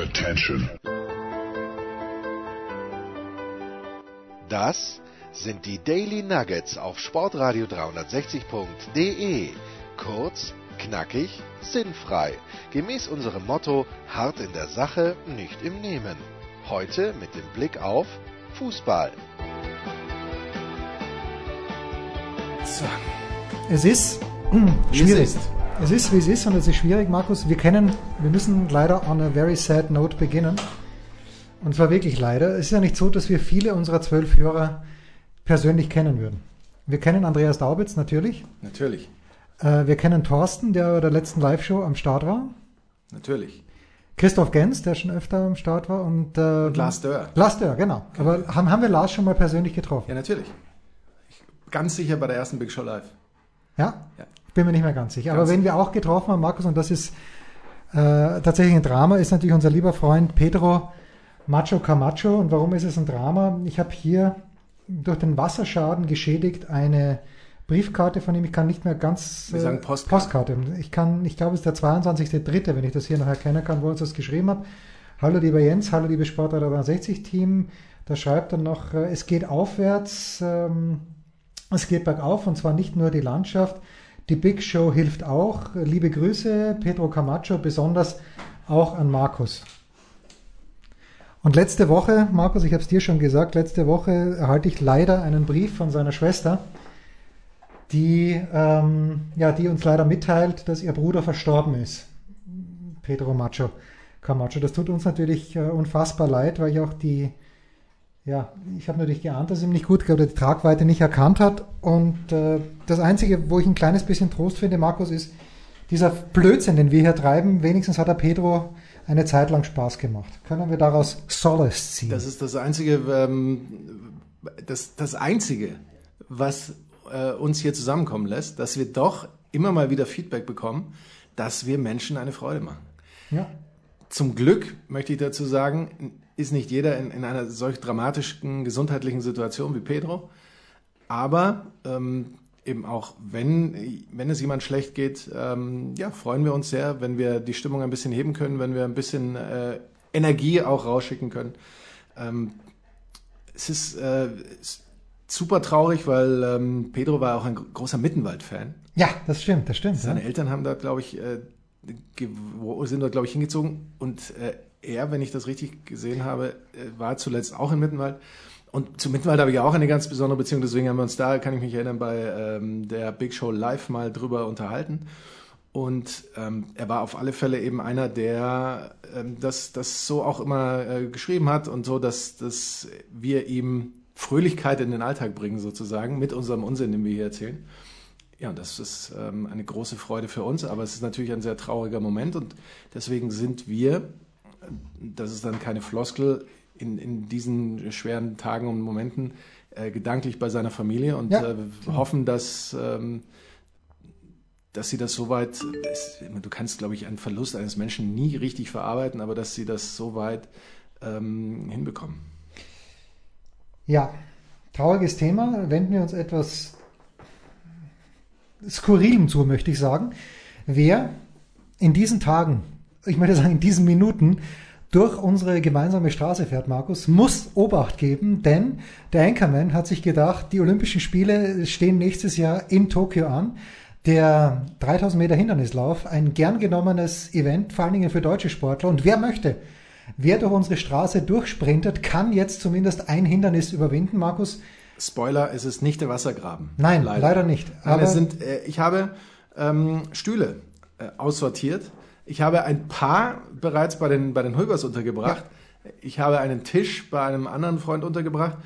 Attention. Das sind die Daily Nuggets auf Sportradio 360.de. Kurz, knackig, sinnfrei. Gemäß unserem Motto: hart in der Sache, nicht im Nehmen. Heute mit dem Blick auf Fußball. So. Es ist schwierig. Es ist. Es ist, wie es ist und es ist schwierig, Markus. Wir kennen, wir müssen leider on a very sad note beginnen. Und zwar wirklich leider. Es ist ja nicht so, dass wir viele unserer zwölf Hörer persönlich kennen würden. Wir kennen Andreas Daubitz natürlich. Natürlich. Äh, wir kennen Thorsten, der bei der letzten Live-Show am Start war. Natürlich. Christoph Gens, der schon öfter am Start war. Und, äh, Und Lars Dörr. Lars Dörr, genau. Aber haben, haben wir Lars schon mal persönlich getroffen? Ja, natürlich. Ich, ganz sicher bei der ersten Big Show Live. Ja? Ja. Bin mir nicht mehr ganz sicher. Ganz Aber wenn wir auch getroffen haben, Markus, und das ist äh, tatsächlich ein Drama, ist natürlich unser lieber Freund Pedro Macho Camacho. Und warum ist es ein Drama? Ich habe hier durch den Wasserschaden geschädigt eine Briefkarte von ihm. Ich kann nicht mehr ganz. Wir sagen äh, Postkarte. Postkarte. Ich kann, ich glaube, es ist der 22.3., wenn ich das hier noch erkennen kann, wo er uns das geschrieben hat. Hallo lieber Jens, hallo liebe Sportler 63 Team. Da schreibt er noch, äh, es geht aufwärts, ähm, es geht bergauf und zwar nicht nur die Landschaft. Die Big Show hilft auch. Liebe Grüße, Pedro Camacho, besonders auch an Markus. Und letzte Woche, Markus, ich habe es dir schon gesagt, letzte Woche erhalte ich leider einen Brief von seiner Schwester, die, ähm, ja, die uns leider mitteilt, dass ihr Bruder verstorben ist. Pedro Macho Camacho. Das tut uns natürlich äh, unfassbar leid, weil ich auch die, ja, ich habe natürlich geahnt, dass es ihm nicht gut geht oder die Tragweite nicht erkannt hat. Und äh, das Einzige, wo ich ein kleines bisschen Trost finde, Markus, ist dieser Blödsinn, den wir hier treiben. Wenigstens hat der Pedro eine Zeit lang Spaß gemacht. Können wir daraus Solace ziehen? Das ist das einzige, ähm, das, das einzige, was äh, uns hier zusammenkommen lässt, dass wir doch immer mal wieder Feedback bekommen, dass wir Menschen eine Freude machen. ja. Zum Glück möchte ich dazu sagen, ist nicht jeder in, in einer solch dramatischen gesundheitlichen Situation wie Pedro. Aber ähm, eben auch, wenn, wenn es jemand schlecht geht, ähm, ja, freuen wir uns sehr, wenn wir die Stimmung ein bisschen heben können, wenn wir ein bisschen äh, Energie auch rausschicken können. Ähm, es ist, äh, super traurig, weil ähm, Pedro war auch ein großer Mittenwald-Fan. ja, das stimmt, das stimmt. Seine Ja. Eltern haben da, glaube ich, äh, sind dort, glaube ich, hingezogen. Und äh, er, wenn ich das richtig gesehen habe, äh, war zuletzt auch in Mittenwald. Und zu Mittenwald habe ich auch eine ganz besondere Beziehung. Deswegen haben wir uns da, kann ich mich erinnern, bei ähm, der Big Show Live mal drüber unterhalten. Und ähm, er war auf alle Fälle eben einer, der ähm, das, das so auch immer äh, geschrieben hat und so, dass, dass wir ihm Fröhlichkeit in den Alltag bringen, sozusagen, mit unserem Unsinn, den wir hier erzählen. Ja, und das ist ähm, eine große Freude für uns, aber es ist natürlich ein sehr trauriger Moment und deswegen sind wir, das ist dann keine Floskel, in, in diesen schweren Tagen und Momenten äh, gedanklich bei seiner Familie und Ja, äh, hoffen, dass, ähm, dass sie das soweit, du kannst, glaube ich, einen Verlust eines Menschen nie richtig verarbeiten, aber dass sie das soweit ähm, hinbekommen. Ja, trauriges Thema. Wenden wir uns etwas Skurrilem zu, möchte ich sagen. Wer in diesen Tagen, ich möchte sagen in diesen Minuten, durch unsere gemeinsame Straße fährt, Markus, muss Obacht geben, denn der Anchorman hat sich gedacht, die Olympischen Spiele stehen nächstes Jahr in Tokio an. Der 3000 Meter Hindernislauf, ein gern genommenes Event, vor allen Dingen für deutsche Sportler. Und wer möchte, wer durch unsere Straße durchsprintet, kann jetzt zumindest ein Hindernis überwinden, Markus. Spoiler, es ist nicht der Wassergraben. Nein, leider nicht. Nein, Aber- es sind, äh, ich habe ähm, Stühle äh, aussortiert. Ich habe ein paar bereits bei den, bei den Hulbers untergebracht. Ich habe einen Tisch bei einem anderen Freund untergebracht.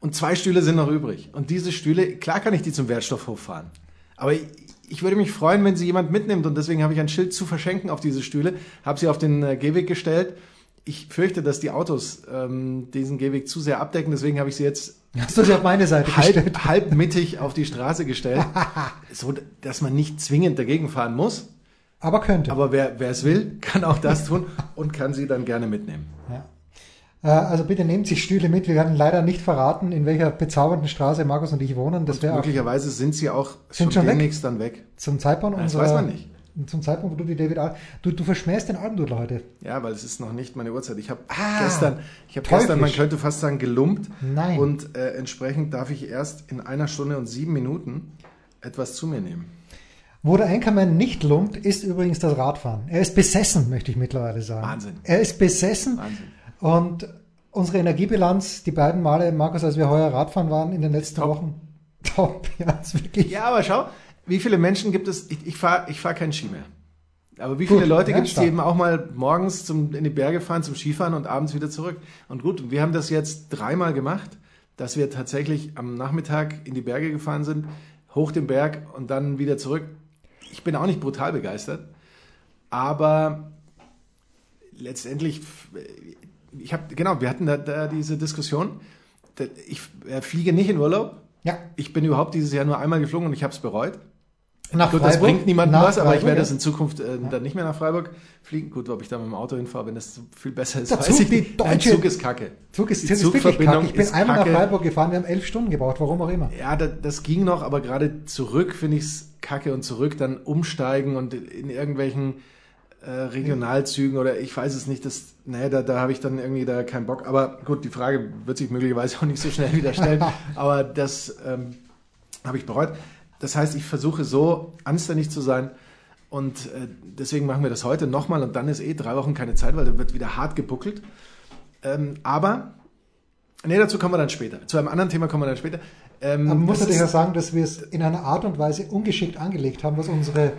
Und zwei Stühle sind noch übrig. Und diese Stühle, klar kann ich die zum Wertstoffhof fahren. Aber ich, ich würde mich freuen, wenn sie jemand mitnimmt. Und deswegen habe ich ein Schild zu verschenken auf diese Stühle, habe sie auf den äh, Gehweg gestellt. Ich fürchte, dass die Autos ähm, diesen Gehweg zu sehr abdecken. Deswegen habe ich sie jetzt Hast du sie auf meine Seite gestellt? halb, halb mittig auf die Straße gestellt, so dass man nicht zwingend dagegen fahren muss. Aber könnte. Aber wer wer es will, kann auch das tun und kann sie dann gerne mitnehmen. Ja. Äh, Also bitte nehmt sich Stühle mit. Wir werden leider nicht verraten, in welcher bezaubernden Straße Markus und ich wohnen. Das wäre Möglicherweise sind sie auch Sind schon weg? demnächst dann weg. zum Zeitpunkt Das unserer, weiß man nicht. zum Zeitpunkt, wo du die David Al du, du verschmähst den Almdudler heute. Ja, weil es ist noch nicht meine Uhrzeit. Ich habe Ah, gestern, ich habe gestern, man könnte fast sagen, gelumpt. Nein. Und äh, entsprechend darf ich erst in einer Stunde und sieben Minuten etwas zu mir nehmen. Wo der Anchorman nicht lumpt, ist übrigens das Radfahren. Er ist besessen, möchte ich mittlerweile sagen. Wahnsinn. Er ist besessen. Wahnsinn. Und unsere Energiebilanz, die beiden Male, Markus, als wir heuer Radfahren waren in den letzten Top. Wochen, top. Ja, ist wirklich. Ja, aber schau, wie viele Menschen gibt es? Ich, ich fahre ich fahr keinen Ski mehr. Aber wie Gut, viele Leute ja, gibt es, die eben auch mal morgens zum, in die Berge fahren zum Skifahren und abends wieder zurück? Und gut, wir haben das jetzt dreimal gemacht, dass wir tatsächlich am Nachmittag in die Berge gefahren sind, hoch den Berg und dann wieder zurück. Ich bin auch nicht brutal begeistert, aber letztendlich, ich habe, genau, wir hatten da, da diese Diskussion. Ich äh, fliege nicht in Urlaub. Ja, Ich bin überhaupt dieses Jahr nur einmal geflogen und ich habe es bereut. nach Gut, das bringt niemandem Nach was, aber ich Freiburg, werde ja. das in Zukunft äh, dann nicht mehr nach Freiburg fliegen. Gut, ob ich da mit dem Auto hinfahre, wenn das viel besser ist, Der weiß Zug, ich nicht. Deutsche- Zug ist kacke. Zug ist, Die Zug ist wirklich kacke. Ich bin einmal kacke. nach Freiburg gefahren, wir haben elf Stunden gebraucht, warum auch immer. Ja, da, das ging noch, aber gerade zurück finde ich es kacke und zurück dann umsteigen und in irgendwelchen äh, Regionalzügen oder ich weiß es nicht, das, nee, da, da habe ich dann irgendwie da keinen Bock. Aber gut, die Frage wird sich möglicherweise auch nicht so schnell wieder stellen, aber das ähm, habe ich bereut. Das heißt, ich versuche so anständig zu sein und äh, deswegen machen wir das heute nochmal und dann ist eh drei Wochen keine Zeit, weil da wird wieder hart gebuckelt. Ähm, aber, nee, dazu kommen wir dann später. Zu einem anderen Thema kommen wir dann später. Ähm, Man muss natürlich auch sagen, dass wir es in einer Art und Weise ungeschickt angelegt haben, was unsere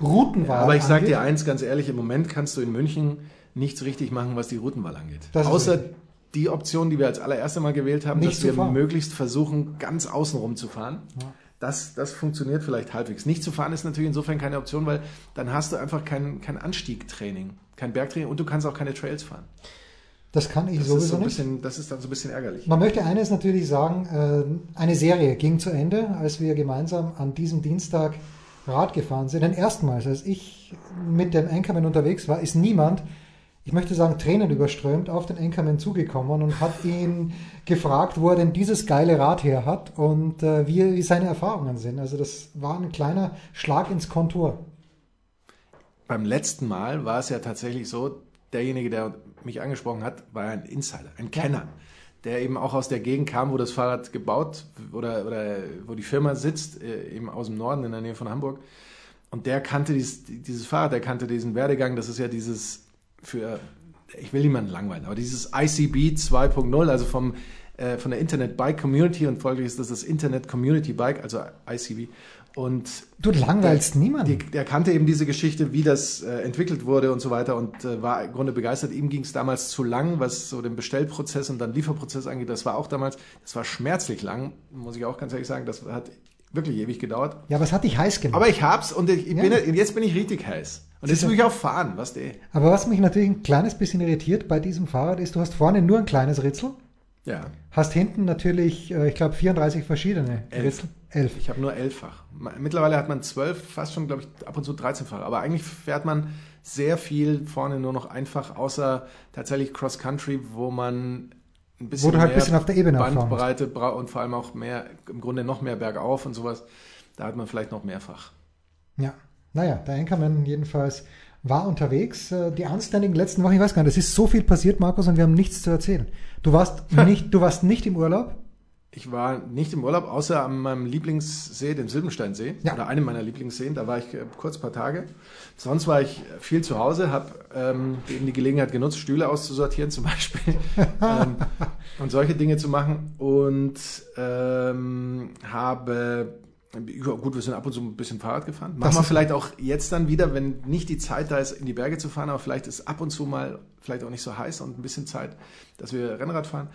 Routenwahl Aber ich sage angeht. dir eins ganz ehrlich, im Moment kannst du in München nichts richtig machen, was die Routenwahl angeht. Das Außer richtig. die Option, die wir als allererste Mal gewählt haben, Nicht dass wir fahren. möglichst versuchen, ganz außenrum zu fahren. Das, das funktioniert vielleicht halbwegs. Nicht zu fahren ist natürlich insofern keine Option, weil dann hast du einfach kein, kein Anstiegtraining, kein Bergtraining und du kannst auch keine Trails fahren. Das kann ich Das ist, sowieso so ein nicht. bisschen, das ist dann so ein bisschen ärgerlich. Man möchte eines natürlich sagen, äh, eine Serie ging zu Ende, als wir gemeinsam an diesem Dienstag Rad gefahren sind. Denn erstmals, als ich mit dem Anchorman unterwegs war, ist niemand, ich möchte sagen, Tränen überströmt auf den Anchorman zugekommen und hat ihn gefragt, wo er denn dieses geile Rad her hat und äh, wie, wie seine Erfahrungen sind. Also das war ein kleiner Schlag ins Kontur. Beim letzten Mal war es ja tatsächlich so, derjenige, der mich angesprochen hat, war ein Insider, ein Kenner, der eben auch aus der Gegend kam, wo das Fahrrad gebaut oder, oder wo die Firma sitzt, äh, eben aus dem Norden in der Nähe von Hamburg. Und der kannte dieses, dieses Fahrrad, der kannte diesen Werdegang. Das ist ja dieses für, ich will niemanden langweilen, aber dieses ICB 2.0, also vom, äh, von der Internet Bike Community und folglich ist das das Internet Community Bike, also ICB. Und Du langweilst die, niemanden. der kannte eben diese Geschichte, wie das äh, entwickelt wurde und so weiter und äh, war im Grunde begeistert. Ihm ging es damals zu lang, was so den Bestellprozess und dann Lieferprozess angeht. Das war auch damals, das war schmerzlich lang, muss ich auch ganz ehrlich sagen. Das hat wirklich ewig gedauert. Ja, aber es hat dich heiß gemacht. Aber ich hab's und ich, ich Ja. bin, jetzt bin ich richtig heiß. Und jetzt will ich auch fahren, was der. Aber was mich natürlich ein kleines bisschen irritiert bei diesem Fahrrad ist, du hast vorne nur ein kleines Ritzel, Ja, hast hinten natürlich, äh, ich glaube, 34 verschiedene Elf. Elf. ich habe nur elffach. Mittlerweile hat man zwölf, fast schon, glaube ich, ab und zu 13-fach. Aber eigentlich fährt man sehr viel vorne nur noch einfach, außer tatsächlich Cross Country, wo man ein bisschen Wo du halt mehr bisschen auf der Ebene. Bandbreite bra- und vor allem auch mehr, im Grunde noch mehr bergauf und sowas. Da hat man vielleicht noch mehrfach. Ja, naja, der Anchorman jedenfalls war unterwegs. Äh, Die anständigen letzten Wochen, ich weiß gar nicht, es ist so viel passiert, Markus, und wir haben nichts zu erzählen. Du warst nicht, du warst nicht im Urlaub. Ich war nicht im Urlaub, außer an meinem Lieblingssee, dem Silbensteinsee, Ja. oder einem meiner Lieblingsseen. Da war ich äh, kurz ein paar Tage. Sonst war ich viel zu Hause, habe ähm, eben die Gelegenheit genutzt, Stühle auszusortieren zum Beispiel ähm, und solche Dinge zu machen. Und ähm, habe, ja, gut, wir sind ab und zu ein bisschen Fahrrad gefahren. Machen Das wir vielleicht auch jetzt dann wieder, wenn nicht die Zeit da ist, in die Berge zu fahren, aber vielleicht ist ab und zu mal vielleicht auch nicht so heiß und ein bisschen Zeit, dass wir Rennrad fahren.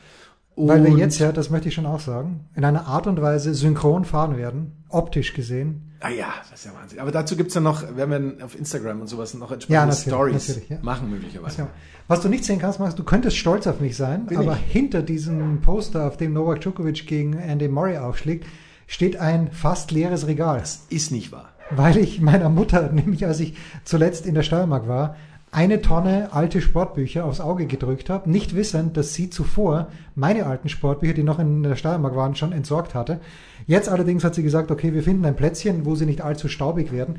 Weil wir Und- jetzt ja, das möchte ich schon auch sagen, in einer Art und Weise synchron fahren werden, optisch gesehen. Ah ja, das ist ja Wahnsinn. Aber dazu gibt's ja noch, werden wir auf Instagram und sowas noch Ja, entsprechende natürlich, Stories ja. machen möglicherweise. Ja. Was du nicht sehen kannst, Markus, du könntest stolz auf mich sein, Bin aber ich. hinter diesem Poster, auf dem Novak Djokovic gegen Andy Murray aufschlägt, steht ein fast leeres Regal. Das ist nicht wahr. weil ich meiner Mutter, nämlich als ich zuletzt in der Steiermark war, eine Tonne alte Sportbücher aufs Auge gedrückt habe, nicht wissend, dass sie zuvor meine alten Sportbücher, die noch in der Steiermark waren, schon entsorgt hatte. Jetzt allerdings hat sie gesagt, okay, wir finden ein Plätzchen, wo sie nicht allzu staubig werden.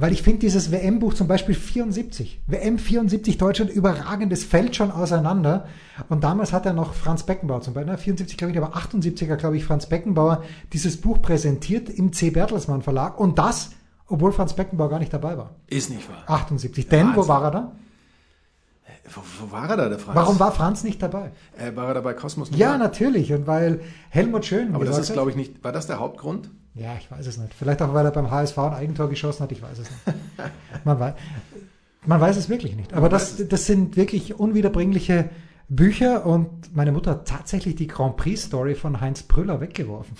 Weil ich finde dieses WM-Buch zum Beispiel 74, WM 74 Deutschland überragendes fällt schon auseinander. Und damals hat er noch Franz Beckenbauer zum Beispiel, 74 glaube ich, aber 78er glaube ich, Franz Beckenbauer dieses Buch präsentiert im C. Bertelsmann Verlag. Und das, obwohl Franz Beckenbauer gar nicht dabei war. Ist nicht wahr. 78. Denn, Wahnsinn. wo war er da? Wo, wo war er da, der Franz? Warum war Franz nicht dabei? Äh, war er da bei Kosmos? Ja, natürlich. Und weil Helmut Schön. Aber das ist, glaube ich, nicht. War das der Hauptgrund? Ja, ich weiß es nicht. Vielleicht auch, weil er beim HSV ein Eigentor geschossen hat, ich weiß es nicht. Man weiß, man weiß es wirklich nicht. Aber das, das sind wirklich unwiederbringliche Bücher und meine Mutter hat tatsächlich die Grand Prix-Story von Heinz Brüller weggeworfen.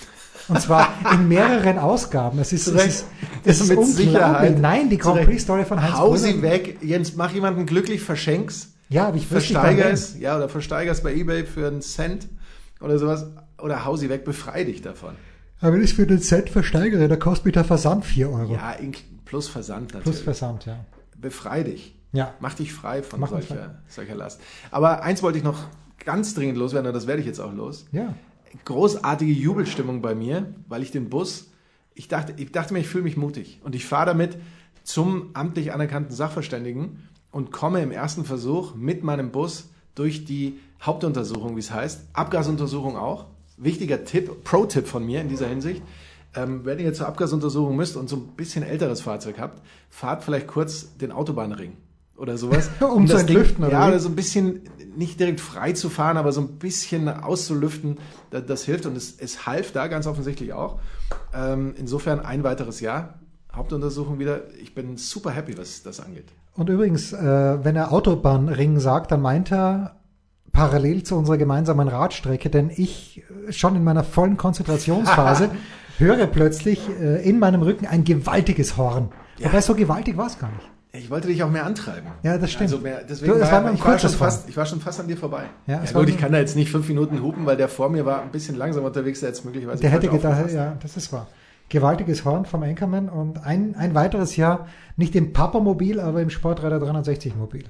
Und zwar in mehreren Ausgaben. Es ist, es ist, es ist Mit. Sicherheit. Nein, die Grand Zurecht. Prix-Story von Heinz Hau Brüller. sie weg. Jens, mach jemanden glücklich, verschenk's. Ja, aber ich wüsste nicht, Versteiger wann es, ja, oder versteiger es bei Ebay für einen Cent oder sowas. Oder hau sie weg, befrei dich davon. Aber wenn ich es für den Cent versteigere, da kostet mich der Versand 4 Euro. Ja, plus Versand natürlich. Plus Versand, ja. Befrei dich. Ja. Mach dich frei von Mach solcher, solcher Last. Aber eins wollte ich noch ganz dringend loswerden, und das werde ich jetzt auch los. Ja. Großartige Jubelstimmung bei mir, weil ich den Bus, ich dachte, ich dachte mir, ich fühle mich mutig. Und ich fahre damit zum amtlich anerkannten Sachverständigen und komme im ersten Versuch mit meinem Bus durch die Hauptuntersuchung, wie es heißt. Abgasuntersuchung auch. Wichtiger Tipp, Pro-Tipp von mir in dieser Hinsicht. Ähm, wenn ihr zur Abgasuntersuchung müsst und so ein bisschen älteres Fahrzeug habt, fahrt vielleicht kurz den Autobahnring oder sowas. Um zu das Ding- entlüften, oder Ja, oder so ein bisschen nicht direkt frei zu fahren, aber so ein bisschen auszulüften, das, das hilft und es, es half da ganz offensichtlich auch. Ähm, insofern ein weiteres Jahr. Hauptuntersuchung wieder. Ich bin super happy, was das angeht. Und übrigens, äh, wenn er Autobahnring sagt, dann meint er parallel zu unserer gemeinsamen Radstrecke, denn ich äh, schon in meiner vollen Konzentrationsphase höre plötzlich äh, in meinem Rücken ein gewaltiges Horn. Ja. Wobei so gewaltig war es gar nicht. Ich wollte dich auch mehr antreiben. Ja, das stimmt. Also mehr, deswegen Du, war, war ich, war schon fast, ich war schon fast an dir vorbei. Ja, Ja, gut, ich kann da jetzt nicht fünf Minuten hupen, weil der vor mir war ein bisschen langsam unterwegs, der jetzt möglicherweise Der hätte gedacht, ja, das ist wahr. Gewaltiges Horn vom Anchorman und ein, ein weiteres Jahr nicht im Papamobil, aber im Sportreiter 360 Mobil.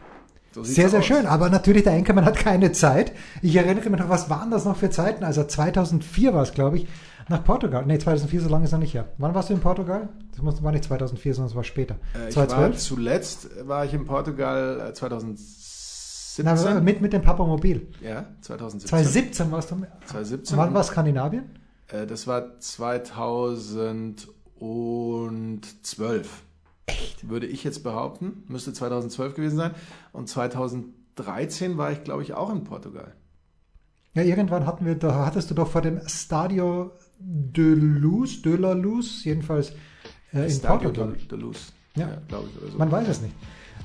So Sehr, sehr aus. schön. Aber natürlich, der Anchorman hat keine Zeit. Ich erinnere mich noch, was waren das noch für Zeiten? Also 2004 war es, glaube ich, nach Portugal. Nee, 2004, so lange ist noch nicht her. Wann warst du in Portugal? Das war nicht 2004, sondern es war später. Äh, ich war 2012? zuletzt war ich in Portugal äh, 2017. Na, mit, mit dem Papamobil. ja, 2017. 2017 warst du. 2017. Wann war Skandinavien? Äh, das war 2012. Echt? Würde ich jetzt behaupten. Müsste 2012 gewesen sein. Und 2013 war ich, glaube ich, auch in Portugal. Ja, irgendwann hatten wir, da hattest du doch vor dem Stadio de Luz, de la Luz, jedenfalls äh, in Stadio Portugal. de, Luz. Ja. glaube ich. So. Man weiß es nicht.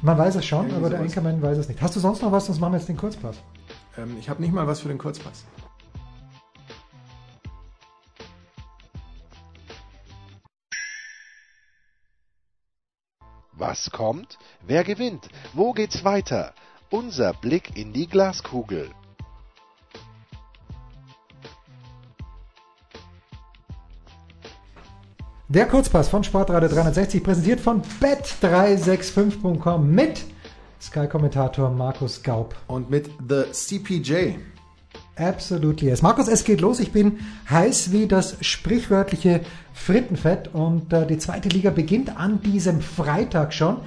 Man weiß es schon, Irgendwie aber der. Anchorman weiß es nicht. Hast du sonst noch was? Sonst machen wir jetzt den Kurzpass. ähm, ich habe nicht mal was für den Kurzpass. Was kommt? Wer gewinnt? Wo geht's weiter? Unser Blick in die Glaskugel. Der Kurzpass von Sportradio 360, präsentiert von bet365.com mit Sky-Kommentator Markus Gaub. Und mit The CPJ. Absolutely yes. Markus, es geht los. Ich bin heiß wie das sprichwörtliche Frittenfett und äh, die zweite Liga beginnt an diesem Freitag schon.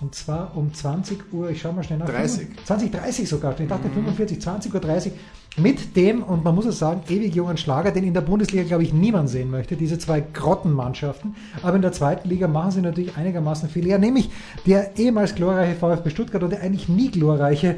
Und zwar um 20 Uhr, ich schaue mal schnell nach. 30. 20, 30 sogar. Ich dachte 45, 20 Uhr 30. Mit dem, und man muss es sagen, ewig jungen Schlager, den in der Bundesliga, glaube ich, niemand sehen möchte. Diese zwei Grottenmannschaften. Aber in der zweiten Liga machen sie natürlich einigermaßen viel. Ja, nämlich der ehemals glorreiche VfB Stuttgart und der eigentlich nie glorreiche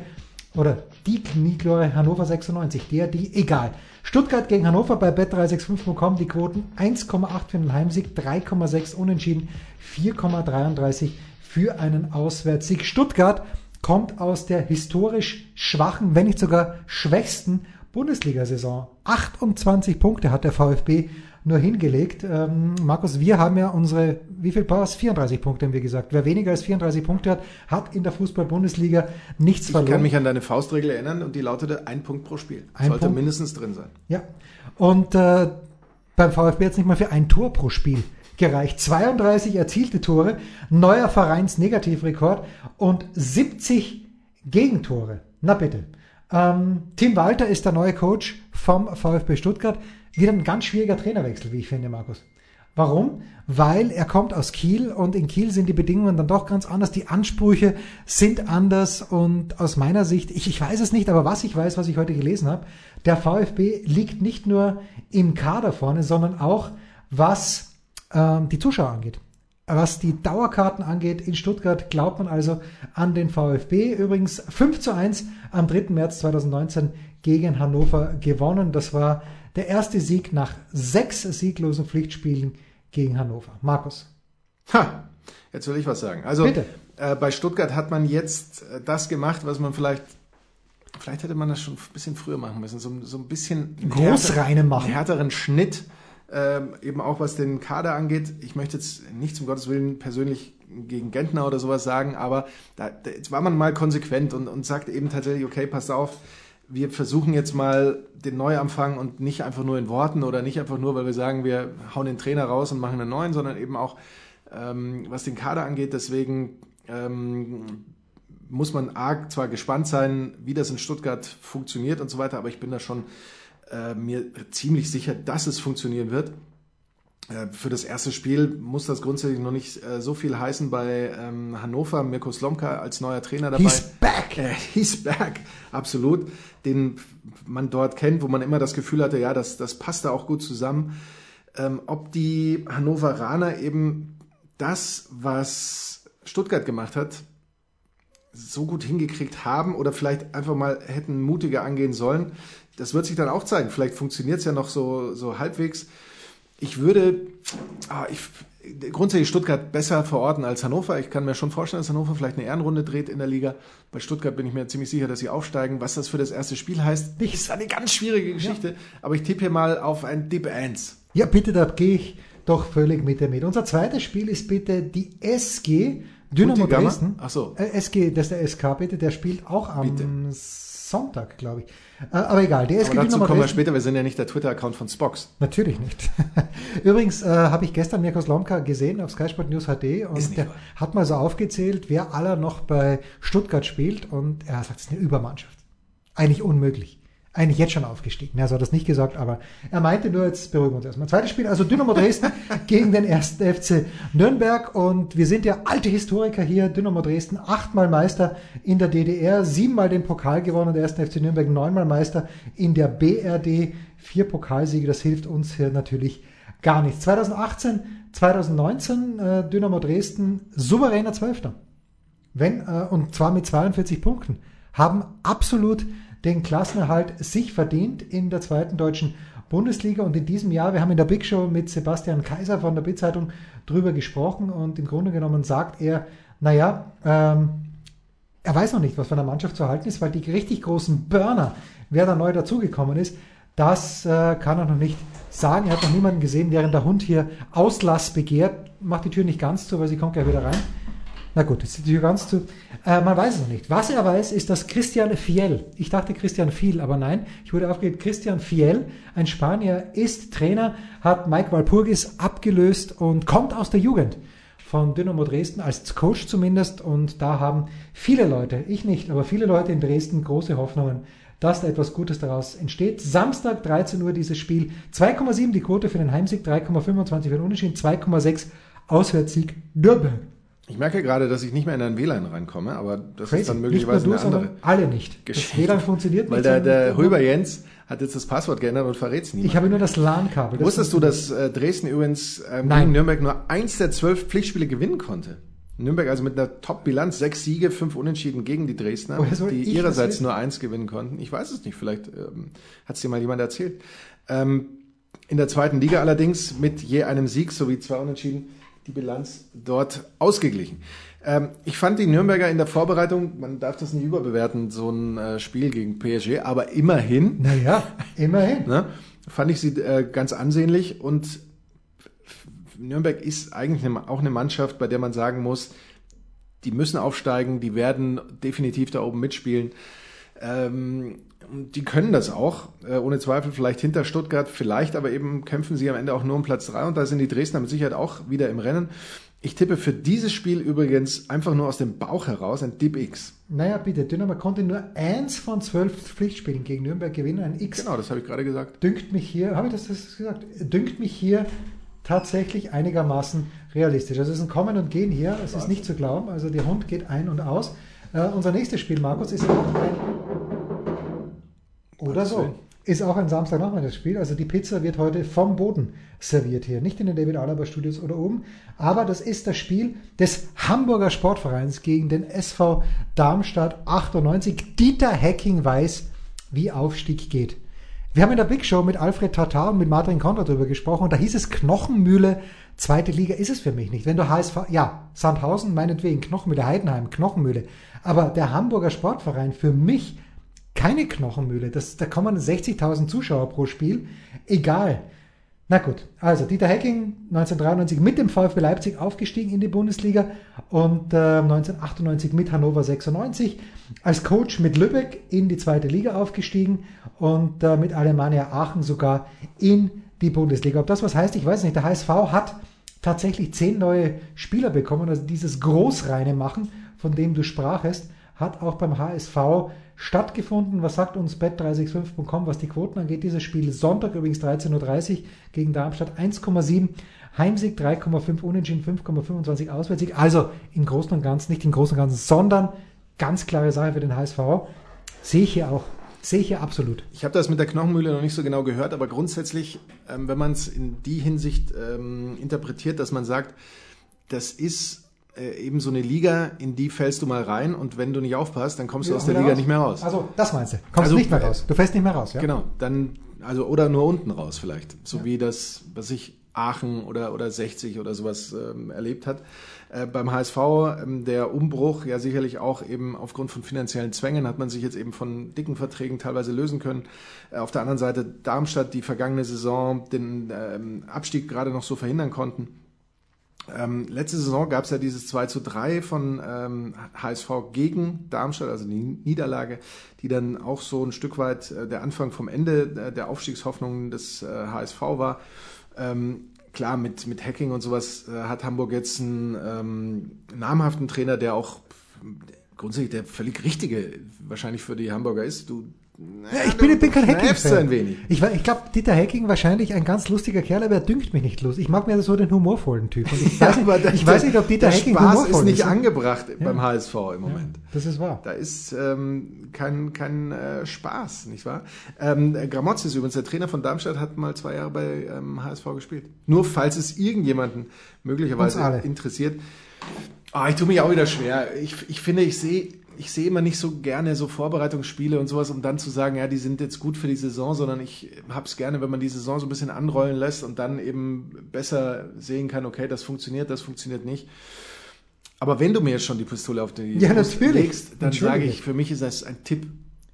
oder die nie glorreiche Hannover 96. Der, die, egal. Stuttgart gegen Hannover bei bet365 bekommen die Quoten 1,8 für einen Heimsieg, 3,6 unentschieden, 4,33 für einen Auswärtssieg. Stuttgart kommt aus der historisch schwachen, wenn nicht sogar schwächsten Bundesliga-Saison. 28 Punkte hat der VfB nur hingelegt. Ähm, Markus, wir haben ja unsere, wie viel Pass? 34 Punkte haben wir gesagt. Wer weniger als 34 Punkte hat, hat in der Fußball-Bundesliga nichts Ich verloren. kann mich an deine Faustregel erinnern und die lautete ein Punkt pro Spiel. Ein Sollte Punkt? mindestens drin sein. Ja. Und äh, beim VfB jetzt nicht mal für ein Tor pro Spiel gereicht. 32 erzielte Tore, neuer Vereinsnegativrekord und 70 Gegentore. Na bitte. Ähm, Tim Walter ist der neue Coach vom VfB Stuttgart. Wieder ein ganz schwieriger Trainerwechsel, wie ich finde, Markus. Warum? Weil er kommt aus Kiel und in Kiel sind die Bedingungen dann doch ganz anders. Die Ansprüche sind anders und aus meiner Sicht, ich, ich weiß es nicht, aber was ich weiß, was ich heute gelesen habe, der VfB liegt nicht nur im Kader vorne, sondern auch was ähm, die Zuschauer angeht. Was die Dauerkarten angeht, in Stuttgart glaubt man also an den VfB. Übrigens 5 zu 1 am 3. März 2019 gegen Hannover gewonnen. Das war der erste Sieg nach sechs sieglosen Pflichtspielen gegen Hannover. Markus. Ha, jetzt will ich was sagen. Also äh, bei Stuttgart hat man jetzt äh, das gemacht, was man vielleicht Vielleicht hätte man das schon ein bisschen früher machen müssen, so, so ein bisschen Großreine machen. Härteren Schnitt, ähm, eben auch was den Kader angeht. Ich möchte jetzt nicht zum Gottes Willen persönlich gegen Gentner oder sowas sagen, aber da, da, jetzt war man mal konsequent und, und sagt eben tatsächlich, okay, pass auf, wir versuchen jetzt mal den Neuanfang und nicht einfach nur in Worten oder nicht einfach nur, weil wir sagen, wir hauen den Trainer raus und machen einen neuen, sondern eben auch, ähm, was den Kader angeht. Deswegen ähm, muss man arg zwar gespannt sein, wie das in Stuttgart funktioniert und so weiter, aber ich bin da schon äh, mir ziemlich sicher, dass es funktionieren wird. Äh, für das erste Spiel muss das grundsätzlich noch nicht äh, so viel heißen bei ähm, Hannover. Mirko Slomka als neuer Trainer dabei. He's back! Äh, he's back, absolut. Den man dort kennt, wo man immer das Gefühl hatte, ja, das, das passt da auch gut zusammen. Ähm, ob die Hannoveraner eben das, was Stuttgart gemacht hat, so gut hingekriegt haben oder vielleicht einfach mal hätten mutiger angehen sollen, das wird sich dann auch zeigen. Vielleicht funktioniert es ja noch so, so halbwegs. Ich würde ah, ich, grundsätzlich Stuttgart besser verorten als Hannover. Ich kann mir schon vorstellen, dass Hannover vielleicht eine Ehrenrunde dreht in der Liga. Bei Stuttgart bin ich mir ziemlich sicher, dass sie aufsteigen. Was das für das erste Spiel heißt, ist eine ganz schwierige Geschichte. Ja. Aber ich tippe hier mal auf ein Dip 1. Ja, bitte, da gehe ich doch völlig mit dir mit. Unser zweites Spiel ist bitte die SG Dynamo Dresden. Ach so. Äh, SG, das ist der SK bitte, der spielt auch am bitte. Sonntag, glaube ich. Äh, aber egal, die SG Aber dazu kommen wir später, wir sind ja nicht der Twitter-Account von Spox. Natürlich nicht. Übrigens äh, habe ich gestern Mirko Slomka gesehen auf Sky Sport News HD und der wahr. hat mal so aufgezählt, wer aller noch bei Stuttgart spielt und er sagt, es ist eine Übermannschaft. Eigentlich unmöglich eigentlich jetzt schon aufgestiegen. Ja, so hat das nicht gesagt, aber er meinte nur, jetzt beruhigen wir uns erstmal. Zweites Spiel, also Dynamo Dresden gegen den ersten FC Nürnberg und wir sind ja alte Historiker hier, Dynamo Dresden, achtmal Meister in der DDR, siebenmal den Pokal gewonnen, der ersten FC Nürnberg neunmal Meister in der BRD, vier Pokalsiege, das hilft uns hier natürlich gar nichts. 2018, 2019 äh, Dynamo Dresden souveräner Zwölfter. Wenn, äh, und zwar mit 42 Punkten. Haben absolut den Klassenerhalt sich verdient in der zweiten deutschen Bundesliga. Und in diesem Jahr, wir haben in der Big Show mit Sebastian Kaiser von der Bildzeitung drüber gesprochen und im Grunde genommen sagt er, naja, ähm, er weiß noch nicht, was von der Mannschaft zu halten ist, weil die richtig großen Burner, wer da neu dazugekommen ist, das äh, kann er noch nicht sagen. Er hat noch niemanden gesehen, während der Hund hier Auslass begehrt. Macht die Tür nicht ganz zu, weil sie kommt gleich wieder rein. Na gut, jetzt ist die ganz zu. Äh, man weiß es noch nicht. Was er weiß, ist, dass Christian Fiel, ich dachte Christian Fiel, aber nein, ich wurde aufgelegt, Christian Fiel, ein Spanier, ist Trainer, hat Mike Walpurgis abgelöst und kommt aus der Jugend von Dynamo Dresden, als Coach zumindest. Und da haben viele Leute, ich nicht, aber viele Leute in Dresden große Hoffnungen, dass da etwas Gutes daraus entsteht. Samstag 13 Uhr dieses Spiel. 2,7 die Quote für den Heimsieg, 3,25 für den Unentschieden, 2,6 Auswärtssieg Nürnberg. Ich merke gerade, dass ich nicht mehr in ein WLAN reinkomme, aber das Crazy. ist dann möglicherweise nicht nur du, eine andere alle nicht. Geschichte. Das WLAN funktioniert nicht. Weil der, der Huber Jens hat jetzt das Passwort geändert und verrät es niemand. Ich habe nur das LAN-Kabel. Wusstest du, dass äh, Dresden übrigens ähm, gegen Nürnberg nur eins der zwölf Pflichtspiele gewinnen konnte? Nürnberg also mit einer Top-Bilanz, sechs Siege, fünf Unentschieden gegen die Dresdner, die ihrerseits nur eins gewinnen konnten. Ich weiß es nicht, vielleicht ähm, hat es dir mal jemand erzählt. Ähm, in der zweiten Liga allerdings mit je einem Sieg sowie zwei Unentschieden die Bilanz dort ausgeglichen. Ähm, ich fand die Nürnberger in der Vorbereitung, man darf das nicht überbewerten, so ein äh, Spiel gegen PSG, aber immerhin. Naja, immerhin. ne, fand ich sie äh, ganz ansehnlich und Nürnberg ist eigentlich eine, auch eine Mannschaft, bei der man sagen muss, die müssen aufsteigen, die werden definitiv da oben mitspielen. Ähm, die können das auch, äh, ohne Zweifel vielleicht hinter Stuttgart, vielleicht aber eben kämpfen sie am Ende auch nur um Platz drei und da sind die Dresdner mit Sicherheit auch wieder im Rennen. Ich tippe für dieses Spiel übrigens einfach nur aus dem Bauch heraus ein Dip X. Naja, bitte, Dynamo konnte nur eins von zwölf Pflichtspielen gegen Nürnberg gewinnen, ein X. Genau, das habe ich gerade gesagt. Dünkt mich hier, habe ich das, das gesagt? Dünkt mich hier tatsächlich einigermaßen realistisch. Also es ist ein Kommen und Gehen hier, es ist nicht zu glauben. Also der Hund geht ein und aus. Äh, unser nächstes Spiel, Markus, ist auch ein oder so. Ist auch ein Samstagnachmittagsspiel. Also die Pizza wird heute vom Boden serviert hier. Nicht in den David Alaba Studios oder oben. Aber das ist das Spiel des Hamburger Sportvereins gegen den SV Darmstadt 98. Dieter Hecking weiß, wie Aufstieg geht. Wir haben in der Big Show mit Alfred Tatar und mit Martin Konrad darüber gesprochen und da hieß es Knochenmühle, zweite Liga ist es für mich nicht. Wenn du HSV, ja, Sandhausen meinetwegen, Knochenmühle, Heidenheim, Knochenmühle. Aber der Hamburger Sportverein für mich keine Knochenmühle. Das, da kommen 60.000 Zuschauer pro Spiel. Egal. Na gut, also Dieter Hecking 1993 mit dem VfB Leipzig aufgestiegen in die Bundesliga und äh, 1998 mit Hannover 96 als Coach mit Lübeck in die zweite Liga aufgestiegen und äh, mit Alemannia Aachen sogar in die Bundesliga. Ob das was heißt, ich weiß nicht. Der HSV hat tatsächlich zehn neue Spieler bekommen, also dieses Großreine machen, von dem du sprachest, hat auch beim HSV stattgefunden. Was sagt uns bet365.com, was die Quoten angeht? Dieses Spiel Sonntag übrigens 13.30 Uhr gegen Darmstadt 1,7. Heimsieg 3,5, Unentschieden 5,25 Auswärtssieg. Also im Großen und Ganzen, nicht im Großen und Ganzen, sondern ganz klare Sache für den HSV. Sehe ich hier auch. Sehe ich hier absolut. Ich habe das mit der Knochenmühle noch nicht so genau gehört, aber grundsätzlich, ähm, wenn man es in die Hinsicht ähm, interpretiert, dass man sagt, das ist äh, eben so eine Liga, in die fällst du mal rein und wenn du nicht aufpasst, dann kommst du aus der Liga raus? nicht mehr raus. Also das meinst du? Kommst also, nicht mehr raus. Du fällst nicht mehr raus, ja? Genau, dann also oder nur unten raus vielleicht, so ja. wie das, was ich Aachen oder oder 60 oder sowas ähm, erlebt hat. Äh, beim HSV ähm, der Umbruch ja sicherlich auch eben aufgrund von finanziellen Zwängen hat man sich jetzt eben von dicken Verträgen teilweise lösen können. Äh, auf der anderen Seite Darmstadt die vergangene Saison den ähm, Abstieg gerade noch so verhindern konnten ähm, letzte Saison gab es ja dieses 2 zu 3 von ähm, HSV gegen Darmstadt, also die Niederlage, die dann auch so ein Stück weit äh, der Anfang vom Ende äh, der Aufstiegshoffnungen des äh, HSV war. Ähm, klar, mit, mit Hacking und sowas äh, hat Hamburg jetzt einen ähm, namhaften Trainer, der auch grundsätzlich der völlig richtige wahrscheinlich für die Hamburger ist. Du ja, ich bin, bin kein Hacking-Fan. Ich, ich glaube, Dieter Hacking wahrscheinlich ein ganz lustiger Kerl, aber er dünkt mich nicht los. Ich mag mir so den humorvollen Typ. Und ich, ja, weiß, nicht, ich weiß nicht, ob Dieter Hacking Spaß humorvoll ist. nicht ist. angebracht ja. beim HSV im Moment. Ja, das ist wahr. Da ist ähm, kein, kein äh, Spaß, nicht wahr? Ähm, Gramotz ist übrigens der Trainer von Darmstadt, hat mal zwei Jahre bei ähm, HSV gespielt. Nur falls es irgendjemanden möglicherweise interessiert. Ah, ich tue mich auch wieder schwer. Ich, ich finde, ich sehe ich sehe immer nicht so gerne so Vorbereitungsspiele und sowas, um dann zu sagen, ja, die sind jetzt gut für die Saison, sondern ich habe es gerne, wenn man die Saison so ein bisschen anrollen lässt und dann eben besser sehen kann, okay, das funktioniert, das funktioniert nicht. Aber wenn du mir jetzt schon die Pistole auf die ja, Brust legst, dann sage ich, für mich ist das ein Tipp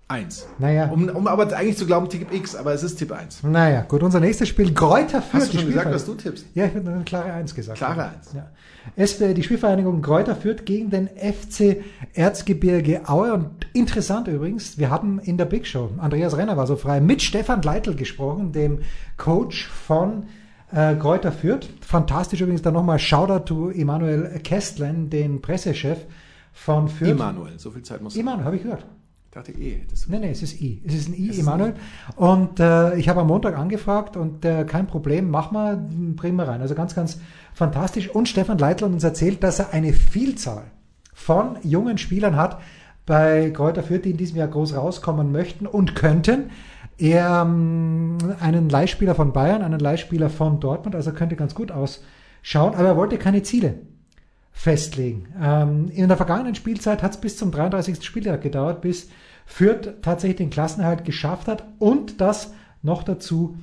1. Naja. Um, um aber eigentlich zu glauben, Tipp X, aber es ist Tipp 1. Naja, gut, unser nächstes Spiel, Kräuter Fürth. Hast du schon gesagt, was du tippst? Ja, ich habe eine klare 1 gesagt. Klare 1. Ja. Es, die Spielvereinigung Kräuter Fürth gegen den FC Erzgebirge Aue. Und interessant übrigens, wir hatten in der Big Show, Andreas Renner war so frei, mit Stefan Leitl gesprochen, dem Coach von äh, Kräuter Fürth. Fantastisch übrigens dann nochmal Shoutout to Emanuel Kästlen, den Pressechef von Fürth. Emanuel, so viel Zeit muss Emanuel, habe ich gehört dachte E. Nein, nein, es ist I. Es ist ein I, Emanuel. Und äh, ich habe am Montag angefragt und äh, kein Problem, mach mal, bring mal rein. Also ganz, ganz fantastisch. Und Stefan Leitl hat uns erzählt, dass er eine Vielzahl von jungen Spielern hat bei Kräuter Fürth, die in diesem Jahr groß rauskommen möchten und könnten. Er ähm, einen Leihspieler von Bayern, einen Leihspieler von Dortmund, also könnte ganz gut ausschauen, aber er wollte keine Ziele festlegen. Ähm, in der vergangenen Spielzeit hat es bis zum 33. Spieltag gedauert, bis Fürth tatsächlich den Klassenerhalt geschafft hat und das noch dazu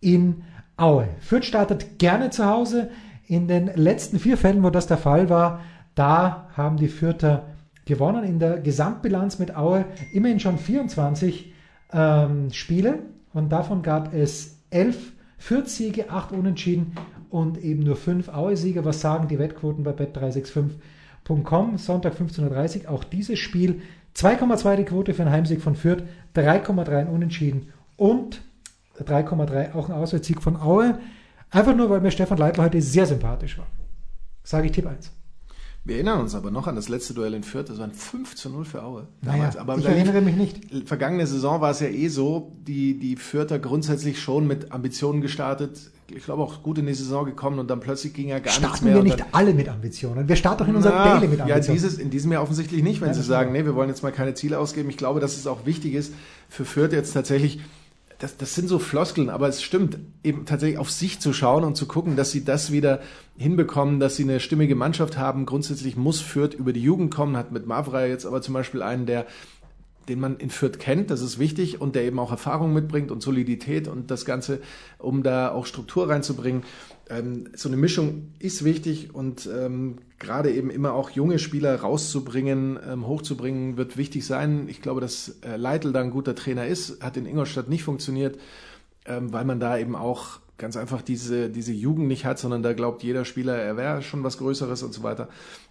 in Aue. Fürth startet gerne zu Hause. In den letzten vier Fällen, wo das der Fall war, da haben die Fürther gewonnen. In der Gesamtbilanz mit Aue immerhin schon 24 ähm, Spiele und davon gab es elf Fürth-Siege, acht Unentschieden und eben nur fünf Aue-Siege. Was sagen die Wettquoten bei bet365.com? Sonntag 15.30 Uhr, auch dieses Spiel 2,2 die Quote für einen Heimsieg von Fürth, 3,3 ein Unentschieden und 3,3 auch ein Auswärtssieg von Aue. Einfach nur, weil mir Stefan Leitler heute sehr sympathisch war. Sage ich Tipp 1. Wir erinnern uns aber noch an das letzte Duell in Fürth, das waren 5 zu 0 für Aue. Damals. Naja, aber ich erinnere mich nicht. Vergangene Saison war es ja eh so, die, die Fürther grundsätzlich schon mit Ambitionen gestartet. Ich glaube auch gut in die Saison gekommen und dann plötzlich ging ja gar starten nichts mehr. Starten wir nicht alle mit Ambitionen. Wir starten doch in unserem Daily mit Ambitionen. Ja, dieses, in diesem Jahr offensichtlich nicht, wenn ja, Sie sagen, nee, wir wollen jetzt mal keine Ziele ausgeben. Ich glaube, dass es auch wichtig ist, für Fürth jetzt tatsächlich das, das sind so Floskeln, aber es stimmt, eben tatsächlich auf sich zu schauen und zu gucken, dass sie das wieder hinbekommen, dass sie eine stimmige Mannschaft haben. Grundsätzlich muss Fürth über die Jugend kommen, hat mit Mavra jetzt aber zum Beispiel einen, der den man in Fürth kennt, das ist wichtig und der eben auch Erfahrung mitbringt und Solidität und das Ganze, um da auch Struktur reinzubringen. Ähm, so eine Mischung ist wichtig und ähm, gerade eben immer auch junge Spieler rauszubringen, ähm, hochzubringen, wird wichtig sein. Ich glaube, dass äh, Leitl da ein guter Trainer ist, hat in Ingolstadt nicht funktioniert, ähm, weil man da eben auch ganz einfach diese, diese Jugend nicht hat, sondern da glaubt jeder Spieler, er wäre schon was Größeres und so weiter.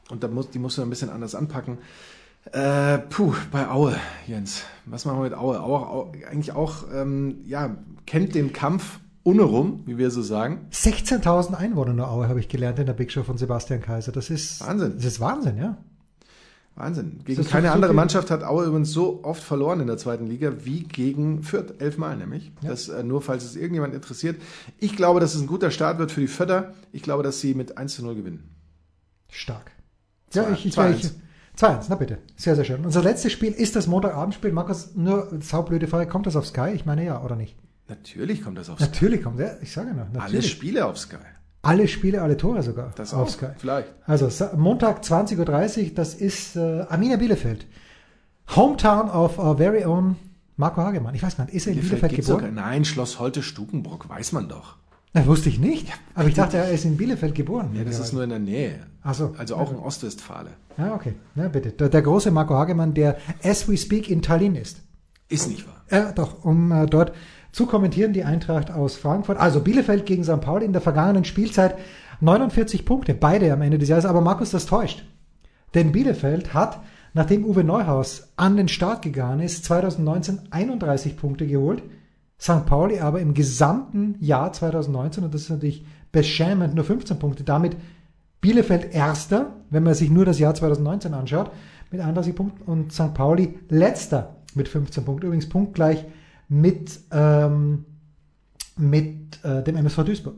Und da muss, die muss man ein bisschen anders anpacken. Äh, puh, bei Aue, Jens. Was machen wir mit Aue? Aue, Aue eigentlich auch, ähm, ja, kennt den Kampf ohne rum, wie wir so sagen. 16.000 Einwohner in der Aue, habe ich gelernt in der Big Show von Sebastian Kaiser. Das ist Wahnsinn. Das ist Wahnsinn, ja. Wahnsinn. Gegen keine so andere viel? Mannschaft hat Aue übrigens so oft verloren in der zweiten Liga wie gegen Fürth. Elfmal nämlich. Ja. Das äh, nur, falls es irgendjemand interessiert. Ich glaube, dass es ein guter Start wird für die Fötter. Ich glaube, dass sie mit 1 zu 0 gewinnen. Stark. Zwei, ja, ich, ich, ich, 2-1, na bitte. Sehr, sehr schön. Unser letztes Spiel ist das Montagabendspiel. Markus, nur saublöde Frage, kommt das auf Sky? Ich meine ja, oder nicht? Natürlich kommt das auf Sky. Natürlich kommt, ja, ich sage noch. Natürlich. Alle Spiele auf Sky. Alle Spiele, alle Tore sogar. Das auf auch, Sky. Vielleicht. Also Montag 20.30 Uhr, das ist äh, Arminia Bielefeld. Hometown of our very own Marco Hagemann. Ich weiß gar nicht, ist er in Bielefeld, Bielefeld geboren? Sogar, nein, Schloss Holte Stukenbrock, weiß man doch. Das wusste ich nicht. Aber ich dachte, er ist in Bielefeld geboren. Ja, das ist nur in der Nähe. Ach so. Also auch in Ostwestfale. Ja, okay. Na bitte. Der, der, große Marco Hagemann, der as we speak in Tallinn ist. Ist nicht wahr. Ja, doch, um äh, dort zu kommentieren, die Eintracht aus Frankfurt. Also Bielefeld gegen St. Pauli in der vergangenen Spielzeit 49 Punkte, beide am Ende des Jahres. Aber Markus, das täuscht. Denn Bielefeld hat, nachdem Uwe Neuhaus an den Start gegangen ist, 2019 31 Punkte geholt. St. Pauli aber im gesamten Jahr 2019, und das ist natürlich beschämend, nur 15 Punkte. Damit Bielefeld erster, wenn man sich nur das Jahr 2019 anschaut, mit 31 Punkten und St. Pauli letzter mit 15 Punkten. Übrigens punktgleich mit, ähm, mit äh, dem MSV Duisburg.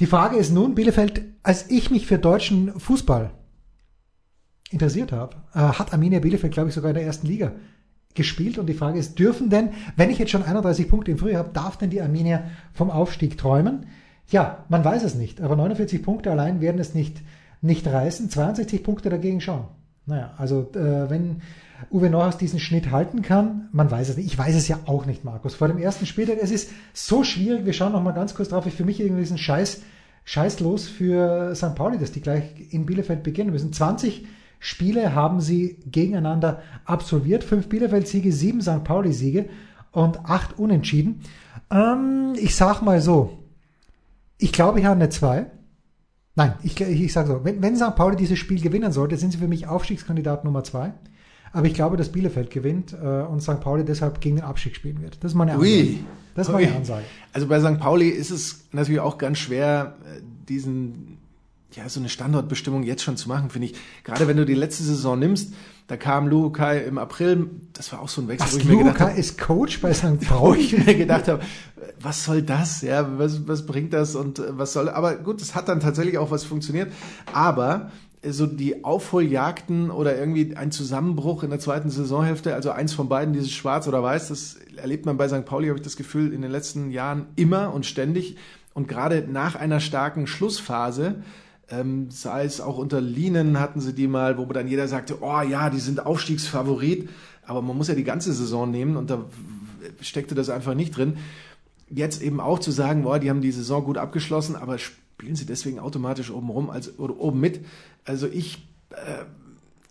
Die Frage ist nun, Bielefeld, als ich mich für deutschen Fußball interessiert habe, äh, hat Arminia Bielefeld, glaube ich, sogar in der ersten Liga gespielt. Und die Frage ist, dürfen denn, wenn ich jetzt schon 31 Punkte im Frühjahr habe, darf denn die Arminia vom Aufstieg träumen? Ja, man weiß es nicht. Aber 49 Punkte allein werden es nicht, nicht reißen. 62 Punkte dagegen schon. Naja, also äh, wenn Uwe Neuhaus diesen Schnitt halten kann, man weiß es nicht. Ich weiß es ja auch nicht, Markus. Vor dem ersten Spieltag, es ist so schwierig. Wir schauen noch mal ganz kurz drauf. Für mich irgendwie diesen Scheiß, Scheiß los für St. Pauli, dass die gleich in Bielefeld beginnen müssen. 20 Spiele haben sie gegeneinander absolviert. Fünf Bielefeld-Siege, sieben St. Pauli-Siege und acht Unentschieden. Ähm, ich sag mal so, ich glaube, ich habe eine zwei. Nein, ich, ich, sage so, wenn, wenn St. Pauli dieses Spiel gewinnen sollte, sind sie für mich Aufstiegskandidat Nummer zwei. Aber ich glaube, dass Bielefeld gewinnt äh, und St. Pauli deshalb gegen den Abstieg spielen wird. Das ist meine Ansage. Ui. Das ist meine Ui. Ansage. Also bei St. Pauli ist es natürlich auch ganz schwer, äh, diesen ja, so eine Standortbestimmung jetzt schon zu machen, finde ich. Gerade wenn du die letzte Saison nimmst, da kam Lukai im April, das war auch so ein Wechsel, was, wo ich mir gedacht habe. ist Coach bei St. Pauli. Wo ich mir gedacht habe, was soll das? Ja, was, was bringt das und äh, was soll, aber gut, es hat dann tatsächlich auch was funktioniert. Aber so die Aufholjagden oder irgendwie ein Zusammenbruch in der zweiten Saisonhälfte, also eins von beiden, dieses Schwarz oder Weiß, das erlebt man bei St. Pauli, habe ich das Gefühl, in den letzten Jahren immer und ständig. Und gerade nach einer starken Schlussphase ähm, sei es auch unter Linen hatten sie die mal, wo dann jeder sagte, oh ja, die sind Aufstiegsfavorit, aber man muss ja die ganze Saison nehmen und da steckte das einfach nicht drin. Jetzt eben auch zu sagen, boah, die haben die Saison gut abgeschlossen, aber spielen sie deswegen automatisch oben rum als, oder oben mit. Also ich äh,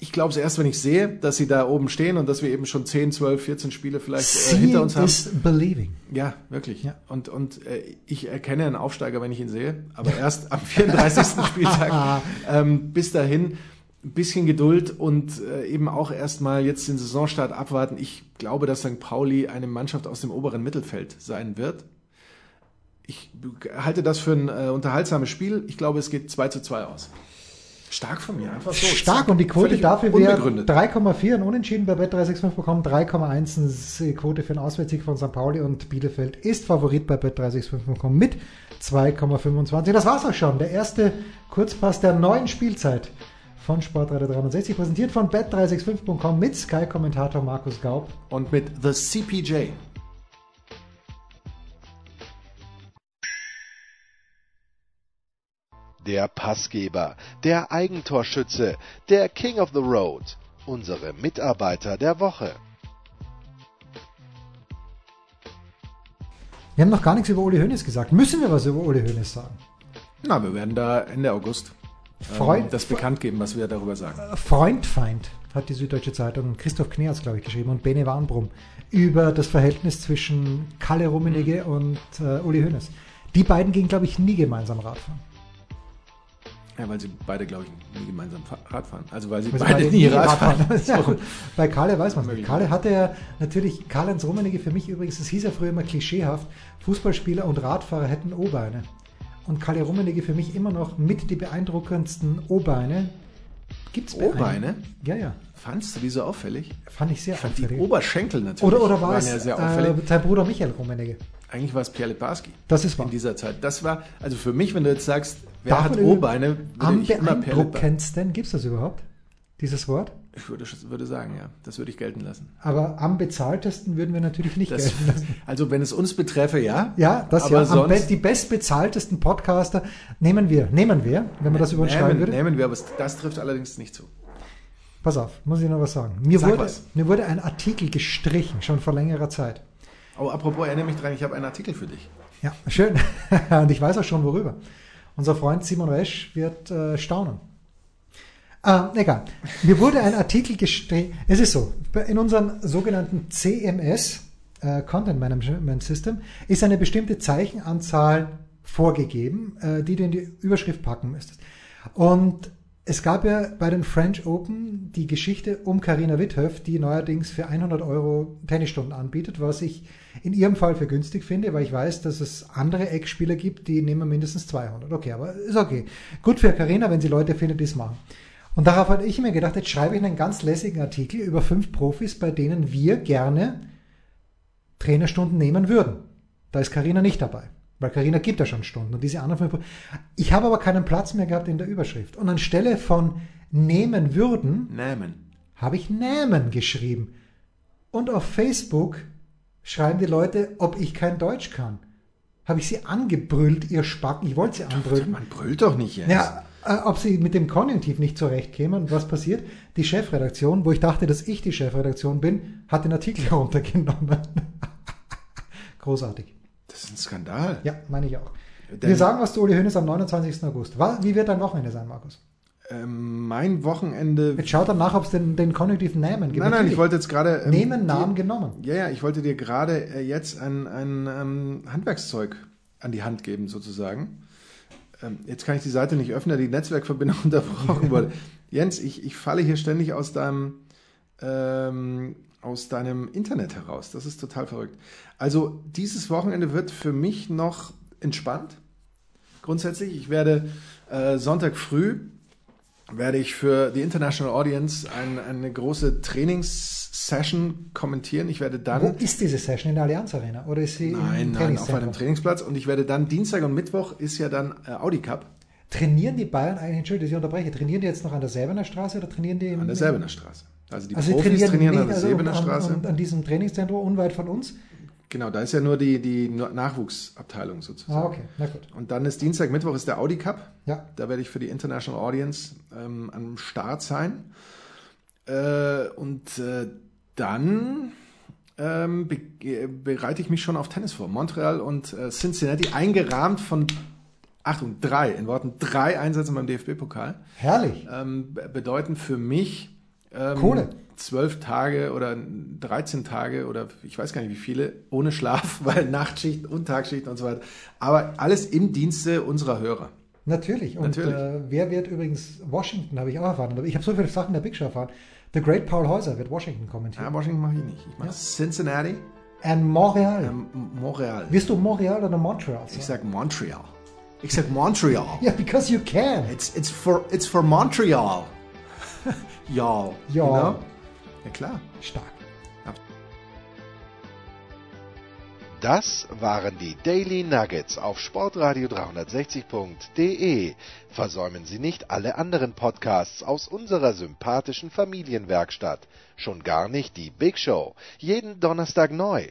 ich glaube es erst, wenn ich sehe, dass sie da oben stehen und dass wir eben schon 10, 12, 14 Spiele vielleicht äh, hinter uns haben. Is believing. Ja, wirklich. Ja. Und, und äh, ich erkenne einen Aufsteiger, wenn ich ihn sehe, aber erst am 34. Spieltag. Ähm, bis dahin ein bisschen Geduld und äh, eben auch erstmal jetzt den Saisonstart abwarten. Ich glaube, dass St. Pauli eine Mannschaft aus dem oberen Mittelfeld sein wird. Ich halte das für ein äh, unterhaltsames Spiel. Ich glaube, es geht 2 zu 2 aus. Stark von mir, einfach so. Stark und die Quote dafür wäre unbegründet. 3,4 ein Unentschieden bei Bet365 bekommen, 3,1 die Quote für einen Auswärtssieg von St. Pauli und Bielefeld ist Favorit bei Bet365 bekommen mit 2,25. Das war's auch schon. Der erste Kurzpass der neuen Spielzeit von Sportradio 360, präsentiert von Bet365.com mit Sky-Kommentator Markus Gaub. Und mit The CPJ. Der Passgeber, der Eigentorschütze, der King of the Road, unsere Mitarbeiter der Woche. Wir haben noch gar nichts über Uli Hoeneß gesagt. Müssen wir was über Uli Hoeneß sagen? Na, wir werden da Ende August ähm, Freund, das bekannt geben, was wir darüber sagen. Freund, Feind, hat die Süddeutsche Zeitung, Christoph Kneas, glaube ich, geschrieben, und Bene Warnbrum, über das Verhältnis zwischen Kalle Rummenigge und äh, Uli Hoeneß. Die beiden gingen, glaube ich, nie gemeinsam Radfahren. Ja, weil sie beide, glaube ich, nie gemeinsam Rad fahren. Also weil sie Weil sie beide, nie Rad fahren. Ja, gut. Bei Kalle weiß man es nicht. Kalle hatte ja natürlich, Karl-Heinz Rummenigge für mich übrigens, das hieß ja früher immer klischeehaft, Fußballspieler und Radfahrer hätten O-Beine. Und Kalle Rummenigge für mich immer noch mit die beeindruckendsten O-Beine. Gibt's bei O-Beine? Ja, ja. Fandst du die so auffällig? Fand ich sehr Ich fand die auffällig. Oberschenkel natürlich. Oder, oder war es ja sehr auffällig. äh, sein Bruder Michael Rummenigge? Eigentlich war es Pierre Lebarski. Das ist wahr. In dieser Zeit. Das war, also für mich, wenn du jetzt sagst, wer Darf hat O-Beine, würde Am ich immer Pierre beeindruckendsten, gibt es das überhaupt? Dieses Wort? Ich würde, würde sagen, ja. Das würde ich gelten lassen. Aber am bezahltesten würden wir natürlich nicht Das, gelten lassen. also wenn es uns beträfe, ja. Ja, das Aber ja. Am sonst- die bestbezahltesten Podcaster nehmen wir. Nehmen wir, wenn man das über uns schreiben nehmen, würde. nehmen wir, aber das trifft allerdings nicht zu. Pass auf, muss ich noch was sagen. Mir, Sag wurde, was. mir wurde ein Artikel gestrichen, schon vor längerer Zeit. Oh, apropos, erinnere mich dran, ich habe einen Artikel für dich. Ja, schön. Und ich weiß auch schon, worüber. Unser Freund Simon Resch wird äh, staunen. Ähm, egal. Mir wurde ein Artikel gestrichen. Es ist so, in unserem sogenannten CMS, äh, Content Management System, ist eine bestimmte Zeichenanzahl vorgegeben, äh, die du in die Überschrift packen müsstest. Und es gab ja bei den French Open die Geschichte um Karina Witthöff, die neuerdings für 100 Euro Tennisstunden anbietet, was ich in ihrem Fall für günstig finde, weil ich weiß, dass es andere Eckspieler gibt, die nehmen mindestens 200. Okay, aber ist okay. Gut für Karina, wenn sie Leute findet, die es machen. Und darauf hatte ich mir gedacht, jetzt schreibe ich einen ganz lässigen Artikel über fünf Profis, bei denen wir gerne Trainerstunden nehmen würden. Da ist Karina nicht dabei. Weil Karina gibt ja schon Stunden und diese anderen Ich habe aber keinen Platz mehr gehabt in der Überschrift. Und anstelle von nehmen würden, Namen. habe ich Namen geschrieben. Und auf Facebook schreiben die Leute, ob ich kein Deutsch kann. Habe ich sie angebrüllt, ihr Spacken. Ich wollte sie anbrüllen. Man brüllt doch nicht jetzt. Ja, äh, ob sie mit dem Konjunktiv nicht zurechtkämen. Und was passiert? Die Chefredaktion, wo ich dachte, dass ich die Chefredaktion bin, hat den Artikel heruntergenommen. Großartig. Das ist ein Skandal. Ja, meine ich auch. Denn- Wir sagen was zu Uli Hoeneß am 29. August. Wie wird dein Wochenende sein, Markus? Ähm, mein Wochenende. Jetzt schaut dann nach, ob es den, den konjunktiven Namen gibt. Nein, nein, ich wollte jetzt gerade. ähm, Nehmen, Namen dir- genommen. Ja, ja, ich wollte dir gerade äh, jetzt ein, ein ähm, Handwerkszeug an die Hand geben, sozusagen. Ähm, jetzt kann ich die Seite nicht öffnen, da die Netzwerkverbindung unterbrochen wurde. Jens, ich, ich falle hier ständig aus deinem, ähm, aus deinem Internet heraus. Das ist total verrückt. Also, dieses Wochenende wird für mich noch entspannt. Grundsätzlich, ich werde äh, Sonntag früh werde ich für die International Audience ein, eine große Trainingssession kommentieren. Ich werde dann Wo ist diese Session? In der Allianz Arena? Oder ist sie Nein, nein, auf einem Trainingsplatz. Und ich werde dann Dienstag und Mittwoch ist ja dann äh, Audi Cup Trainieren die Bayern eigentlich, Entschuldigung, dass ich unterbreche, trainieren die jetzt noch an der Säbener Straße oder trainieren die im, an der Säbener Straße. Also die Also Profis trainieren, trainieren, nicht, an der also Säbener an, Straße. An, an diesem Trainingszentrum unweit von uns? Genau, da ist ja nur die, die Nachwuchsabteilung sozusagen. Ah, okay, na gut. Und dann ist Dienstag, Mittwoch ist der Audi Cup. Ja, Da werde ich für die International Audience ähm, am Start sein. Äh, und äh, dann ähm, be bereite ich mich schon auf Tennis vor. Montreal und äh, Cincinnati, eingerahmt von, Achtung, drei, in Worten drei Einsätzen beim DFB-Pokal, herrlich. ähm, be- bedeuten für mich ähm, Kohle. zwölf Tage oder 13 Tage oder ich weiß gar nicht wie viele, ohne Schlaf, weil Nachtschicht und Tagschicht und so weiter. Aber alles im Dienste unserer Hörer. Natürlich. Und Natürlich. Äh, wer wird übrigens Washington, habe ich auch erfahren. Ich habe so viele Sachen der Big Show erfahren. The Great Paul Häuser wird Washington kommentieren. Ja, Washington mache ich nicht. Ich mache Ja. Cincinnati, Und Montreal. ähm, Montreal. Wirst du Montreal oder Montreal Ich sagen? sage Montreal. Ich sag Montreal. Yeah, because you can. It's, it's, for, it's for Montreal. You Y'all. know? Ja, klar. Stark. Das waren die Daily Nuggets auf Sportradio 360.de. Versäumen Sie nicht alle anderen Podcasts aus unserer sympathischen Familienwerkstatt. Schon gar nicht die Big Show. Jeden Donnerstag neu.